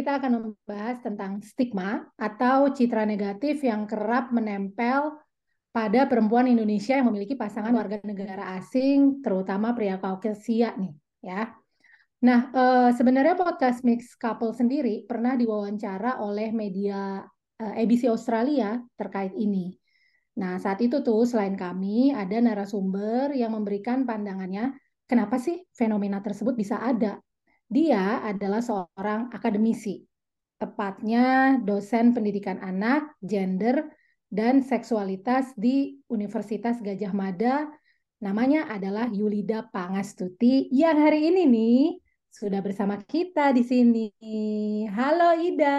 kita akan membahas tentang stigma atau citra negatif yang kerap menempel pada perempuan Indonesia yang memiliki pasangan warga negara asing, terutama pria Kaukasia nih, ya. Nah, eh, sebenarnya podcast Mix Couple sendiri pernah diwawancara oleh media eh, ABC Australia terkait ini. Nah, saat itu tuh selain kami ada narasumber yang memberikan pandangannya, kenapa sih fenomena tersebut bisa ada dia adalah seorang akademisi, tepatnya dosen pendidikan anak, gender, dan seksualitas di Universitas Gajah Mada. Namanya adalah Yulida Pangastuti yang hari ini nih sudah bersama kita di sini. Halo Ida.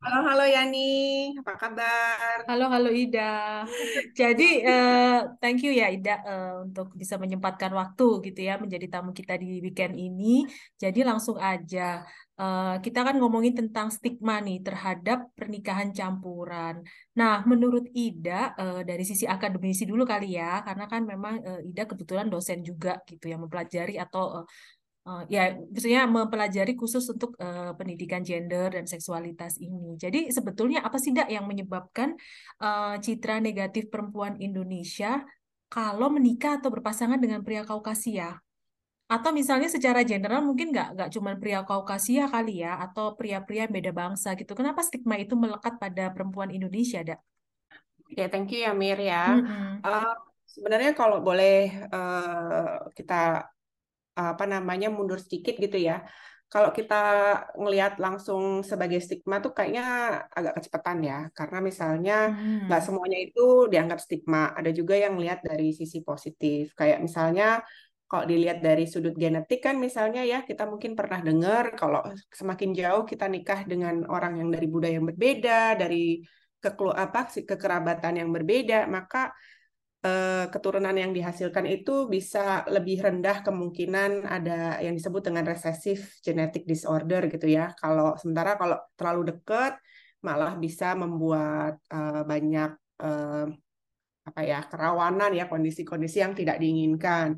Halo, halo Yani, apa kabar? Halo, halo Ida. Jadi, uh, thank you ya Ida uh, untuk bisa menyempatkan waktu gitu ya menjadi tamu kita di weekend ini. Jadi langsung aja, uh, kita kan ngomongin tentang stigma nih terhadap pernikahan campuran. Nah, menurut Ida uh, dari sisi akademisi dulu kali ya, karena kan memang uh, Ida kebetulan dosen juga gitu yang mempelajari atau uh, Uh, ya, maksudnya mempelajari khusus untuk uh, pendidikan gender dan seksualitas ini. Jadi sebetulnya apa sih, Dak, yang menyebabkan uh, citra negatif perempuan Indonesia kalau menikah atau berpasangan dengan pria Kaukasia? Atau misalnya secara general mungkin nggak nggak cuma pria Kaukasia kali ya, atau pria-pria beda bangsa gitu. Kenapa stigma itu melekat pada perempuan Indonesia, Dak? Ya, thank you ya Mir ya. Mm -hmm. uh, sebenarnya kalau boleh uh, kita apa namanya mundur sedikit gitu ya. Kalau kita ngelihat langsung sebagai stigma tuh kayaknya agak kecepatan ya, karena misalnya nggak hmm. semuanya itu dianggap stigma. Ada juga yang lihat dari sisi positif, kayak misalnya kalau dilihat dari sudut genetik kan misalnya ya kita mungkin pernah dengar kalau semakin jauh kita nikah dengan orang yang dari budaya yang berbeda, dari kekelu apa kekerabatan yang berbeda, maka Eh, keturunan yang dihasilkan itu bisa lebih rendah kemungkinan ada yang disebut dengan recessive genetic disorder gitu ya. Kalau sementara kalau terlalu dekat malah bisa membuat uh, banyak uh, apa ya kerawanan ya kondisi-kondisi yang tidak diinginkan.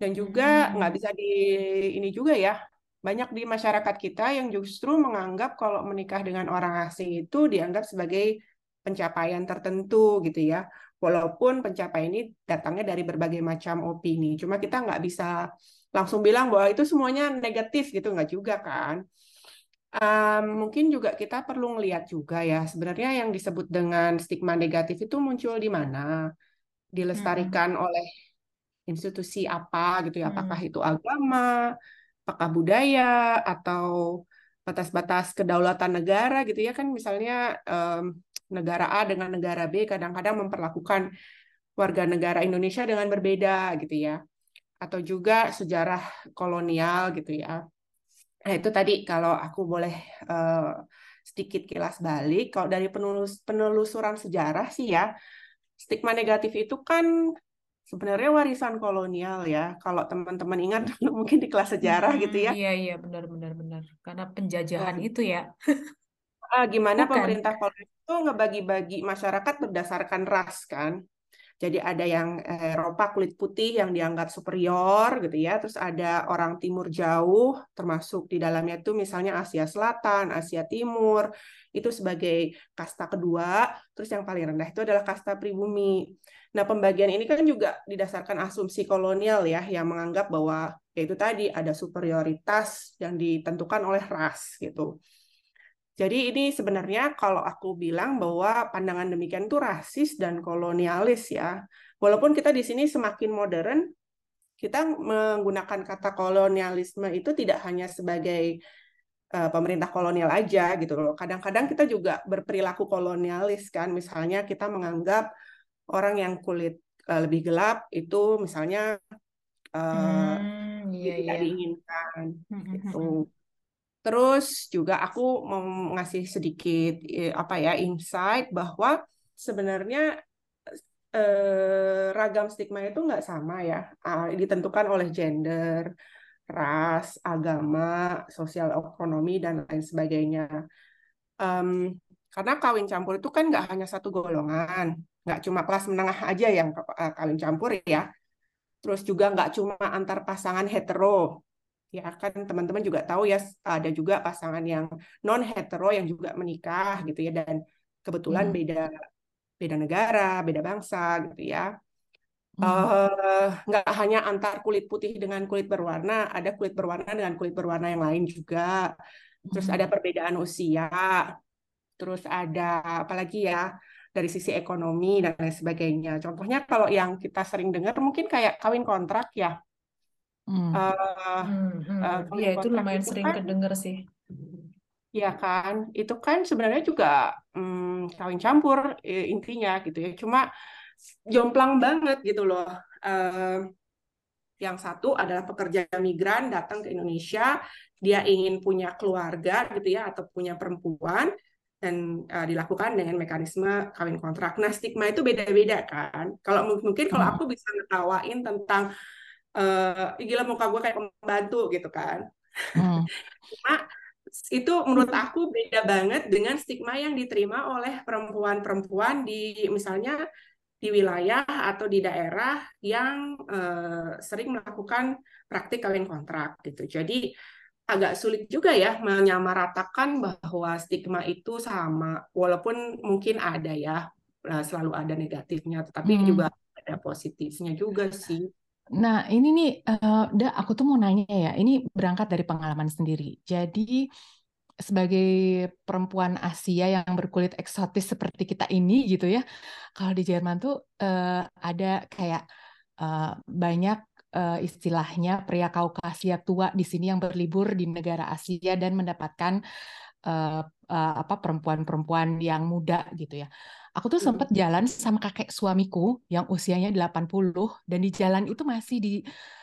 Dan juga nggak hmm. bisa di ini juga ya banyak di masyarakat kita yang justru menganggap kalau menikah dengan orang asing itu dianggap sebagai pencapaian tertentu gitu ya walaupun pencapaian ini datangnya dari berbagai macam opini. Cuma kita nggak bisa langsung bilang bahwa itu semuanya negatif gitu, nggak juga kan. Um, mungkin juga kita perlu ngelihat juga ya, sebenarnya yang disebut dengan stigma negatif itu muncul di mana? Dilestarikan hmm. oleh institusi apa gitu ya, apakah hmm. itu agama, apakah budaya, atau batas-batas kedaulatan negara gitu ya kan misalnya um, negara A dengan negara B kadang-kadang memperlakukan warga negara Indonesia dengan berbeda gitu ya atau juga sejarah kolonial gitu ya nah itu tadi kalau aku boleh uh, sedikit kilas balik kalau dari penelus penelusuran sejarah sih ya stigma negatif itu kan sebenarnya warisan kolonial ya. Kalau teman-teman ingat mungkin di kelas sejarah hmm, gitu ya. Iya iya benar benar benar. Karena penjajahan nah. itu ya. ah, gimana Bukan. pemerintah kolonial itu ngebagi-bagi masyarakat berdasarkan ras kan. Jadi ada yang Eropa kulit putih yang dianggap superior gitu ya, terus ada orang timur jauh termasuk di dalamnya itu misalnya Asia Selatan, Asia Timur itu sebagai kasta kedua, terus yang paling rendah itu adalah kasta pribumi. Nah, pembagian ini kan juga didasarkan asumsi kolonial ya yang menganggap bahwa yaitu tadi ada superioritas yang ditentukan oleh ras gitu. Jadi ini sebenarnya kalau aku bilang bahwa pandangan demikian itu rasis dan kolonialis ya. Walaupun kita di sini semakin modern, kita menggunakan kata kolonialisme itu tidak hanya sebagai uh, pemerintah kolonial aja gitu loh. Kadang-kadang kita juga berperilaku kolonialis kan. Misalnya kita menganggap orang yang kulit uh, lebih gelap itu misalnya uh, hmm, iya, tidak iya. diinginkan hmm, hmm, gitu. Terus juga aku mau ngasih sedikit eh, apa ya insight bahwa sebenarnya eh, ragam stigma itu nggak sama ya, ah, ditentukan oleh gender, ras, agama, sosial ekonomi dan lain sebagainya. Um, karena kawin campur itu kan nggak hanya satu golongan, nggak cuma kelas menengah aja yang eh, kawin campur ya. Terus juga nggak cuma antar pasangan hetero, ya kan teman-teman juga tahu ya ada juga pasangan yang non hetero yang juga menikah gitu ya dan kebetulan hmm. beda beda negara, beda bangsa gitu ya. Uh, nggak hanya antar kulit putih dengan kulit berwarna, ada kulit berwarna dengan kulit berwarna yang lain juga. Terus ada perbedaan usia, terus ada apalagi ya dari sisi ekonomi dan lain sebagainya. Contohnya kalau yang kita sering dengar mungkin kayak kawin kontrak ya. Hmm. Uh, hmm. Uh, ya itu lumayan itu sering kan, kedenger sih. Ya kan, itu kan sebenarnya juga hmm, kawin campur intinya gitu ya. Cuma jomplang banget gitu loh. Uh, yang satu adalah pekerja migran datang ke Indonesia, dia ingin punya keluarga gitu ya atau punya perempuan dan uh, dilakukan dengan mekanisme kawin kontrak. Nah, stigma itu beda-beda kan. Kalau mungkin kalau hmm. aku bisa ngetawain tentang uh, gila muka gue kayak pembantu gitu kan. Hmm. Cuma itu menurut aku beda banget dengan stigma yang diterima oleh perempuan-perempuan di misalnya di wilayah atau di daerah yang uh, sering melakukan praktik kawin kontrak gitu. Jadi agak sulit juga ya menyamaratakan bahwa stigma itu sama walaupun mungkin ada ya eh, selalu ada negatifnya tetapi hmm. juga ada positifnya juga sih. Nah, ini nih, uh, da, aku tuh mau nanya ya, ini berangkat dari pengalaman sendiri. Jadi, sebagai perempuan Asia yang berkulit eksotis seperti kita ini gitu ya, kalau di Jerman tuh uh, ada kayak uh, banyak uh, istilahnya pria Kaukasia tua di sini yang berlibur di negara Asia dan mendapatkan uh, uh, apa perempuan-perempuan yang muda gitu ya. Aku tuh sempat jalan sama kakek suamiku yang usianya 80 dan di jalan itu masih di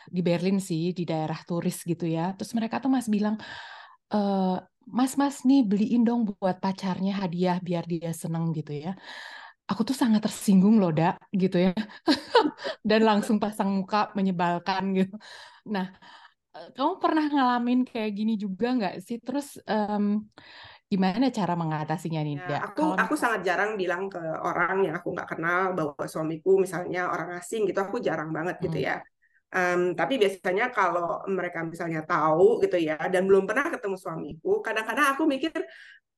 di Berlin sih, di daerah turis gitu ya. Terus mereka tuh masih bilang e, mas-mas nih beliin dong buat pacarnya hadiah biar dia seneng gitu ya. Aku tuh sangat tersinggung loh, Dak, gitu ya. Dan langsung pasang muka menyebalkan gitu. Nah, eh, kamu pernah ngalamin kayak gini juga nggak sih? Terus um, gimana cara mengatasinya nih? Ya, aku Kalau... aku sangat jarang bilang ke orang yang aku nggak kenal bahwa suamiku misalnya orang asing gitu. Aku jarang banget gitu hmm. gitu ya. Um, tapi biasanya kalau mereka misalnya tahu gitu ya dan belum pernah ketemu suamiku, kadang-kadang aku mikir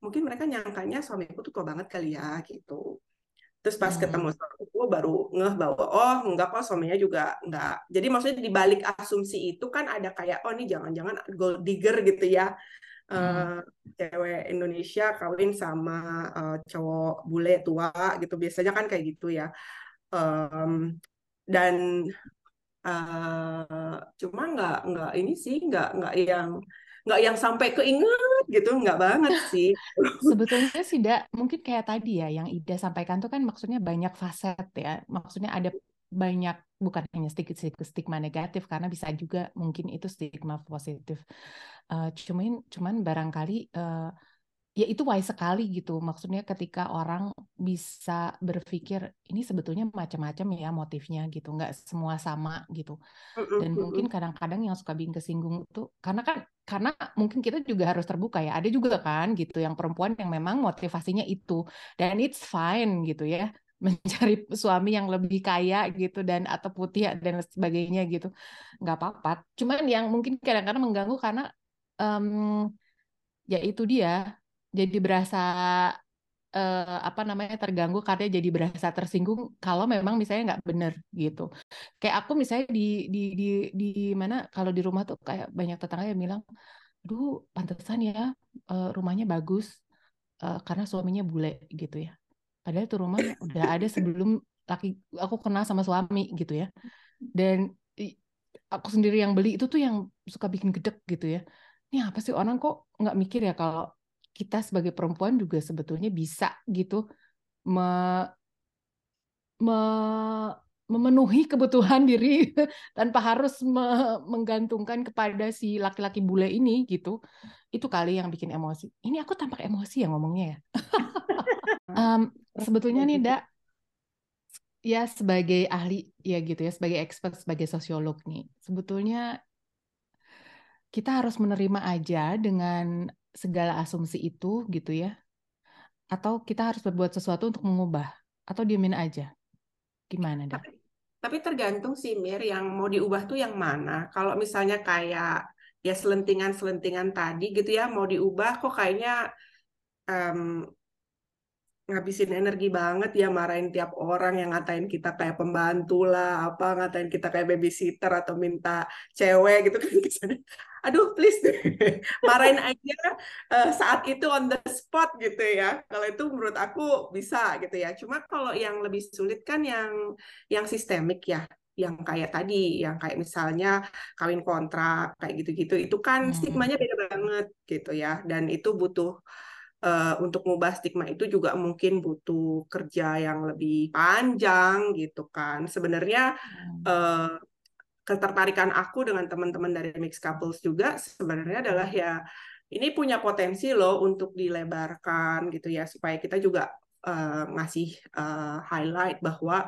mungkin mereka nyangkanya suamiku tuh tua banget kali ya gitu. Terus pas hmm. ketemu suamiku baru ngeh bahwa oh enggak kok suaminya juga enggak. Jadi maksudnya di balik asumsi itu kan ada kayak oh ini jangan-jangan gold digger gitu ya. Uh, cewek Indonesia kawin sama uh, cowok bule tua gitu. Biasanya kan kayak gitu ya. Um, dan uh, cuma nggak nggak ini sih nggak nggak yang nggak yang sampai keinget gitu. Nggak banget sih. Sebetulnya sih tidak mungkin kayak tadi ya yang Ida sampaikan tuh kan maksudnya banyak faset ya. Maksudnya ada banyak bukan hanya sedikit stigma negatif karena bisa juga mungkin itu stigma positif uh, cuman cuman barangkali uh, ya itu wise sekali gitu. Maksudnya ketika orang bisa berpikir ini sebetulnya macam-macam ya motifnya gitu, nggak semua sama gitu. Dan mungkin kadang-kadang yang suka bikin kesinggung itu karena kan karena mungkin kita juga harus terbuka ya. Ada juga kan gitu yang perempuan yang memang motivasinya itu dan it's fine gitu ya mencari suami yang lebih kaya gitu dan atau putih dan sebagainya gitu nggak apa-apa cuman yang mungkin kadang-kadang mengganggu karena um, ya itu dia jadi berasa uh, apa namanya terganggu karena jadi berasa tersinggung kalau memang misalnya nggak bener gitu. Kayak aku misalnya di di di di mana kalau di rumah tuh kayak banyak tetangga yang bilang, "Aduh, pantesan ya uh, rumahnya bagus uh, karena suaminya bule gitu ya." Padahal tuh rumah udah ada sebelum laki aku kenal sama suami gitu ya. Dan aku sendiri yang beli itu tuh yang suka bikin gedek gitu ya. Ini apa sih orang kok nggak mikir ya kalau kita sebagai perempuan juga sebetulnya bisa gitu me, me, memenuhi kebutuhan diri tanpa harus me, menggantungkan kepada si laki-laki bule ini gitu. Itu kali yang bikin emosi. Ini aku tampak emosi ya ngomongnya ya. um, sebetulnya nih, Dak, ya sebagai ahli ya gitu ya, sebagai expert, sebagai sosiolog nih, sebetulnya kita harus menerima aja dengan segala asumsi itu gitu ya? Atau kita harus berbuat sesuatu untuk mengubah? Atau diemin aja? Gimana deh? Tapi, tapi tergantung sih Mir, yang mau diubah tuh yang mana. Kalau misalnya kayak ya selentingan-selentingan tadi gitu ya mau diubah kok kayaknya um, ngabisin energi banget ya marahin tiap orang yang ngatain kita kayak pembantu lah apa ngatain kita kayak babysitter atau minta cewek gitu kan aduh please deh. Marahin aja uh, saat itu on the spot gitu ya. Kalau itu menurut aku bisa gitu ya. Cuma kalau yang lebih sulit kan yang yang sistemik ya. Yang kayak tadi, yang kayak misalnya kawin kontrak kayak gitu-gitu, itu kan hmm. stigmanya beda banget gitu ya, dan itu butuh uh, untuk mengubah stigma itu juga mungkin butuh kerja yang lebih panjang gitu kan. Sebenarnya uh, ketertarikan aku dengan teman-teman dari mixed couples juga sebenarnya adalah ya ini punya potensi loh untuk dilebarkan gitu ya supaya kita juga uh, ngasih uh, highlight bahwa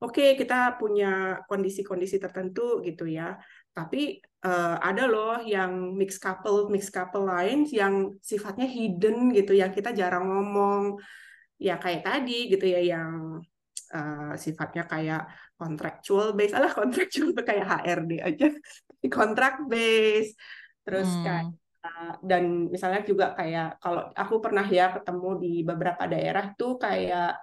oke okay, kita punya kondisi-kondisi tertentu gitu ya. Tapi uh, ada loh yang mix couple mix couple lain yang sifatnya hidden gitu yang kita jarang ngomong. Ya kayak tadi gitu ya yang uh, sifatnya kayak contractual base alah contractual kayak HRD aja. Kontrak base terus hmm. kayak uh, dan misalnya juga kayak kalau aku pernah ya ketemu di beberapa daerah tuh kayak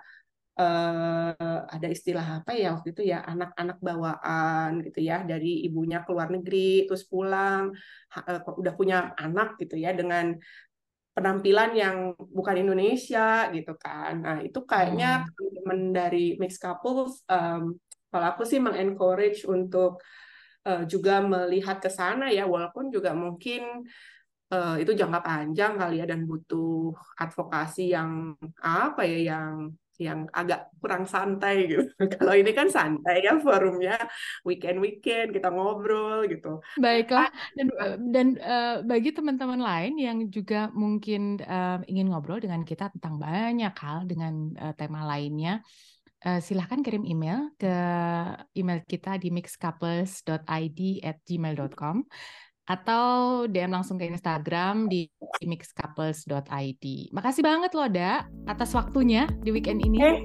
uh, ada istilah apa ya waktu itu ya anak-anak bawaan gitu ya dari ibunya ke luar negeri terus pulang uh, udah punya anak gitu ya dengan penampilan yang bukan Indonesia gitu kan. Nah, itu kayaknya hmm. teman dari mixed couples um, kalau aku sih mengencourage untuk uh, juga melihat ke sana ya walaupun juga mungkin uh, itu jangka panjang kali ya dan butuh advokasi yang apa ya yang yang agak kurang santai gitu. Kalau ini kan santai ya forumnya weekend-weekend kita ngobrol gitu. Baiklah dan dan uh, bagi teman-teman lain yang juga mungkin uh, ingin ngobrol dengan kita tentang banyak hal dengan uh, tema lainnya, uh, silahkan kirim email ke email kita di mixcouples.id@gmail.com atau DM langsung ke Instagram di mixcouples.id. Makasih banget loh, Da, atas waktunya di weekend ini. Eh,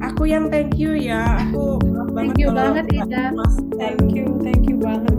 aku yang thank you ya. Aku thank you banget, Ida. Thank you, thank you banget.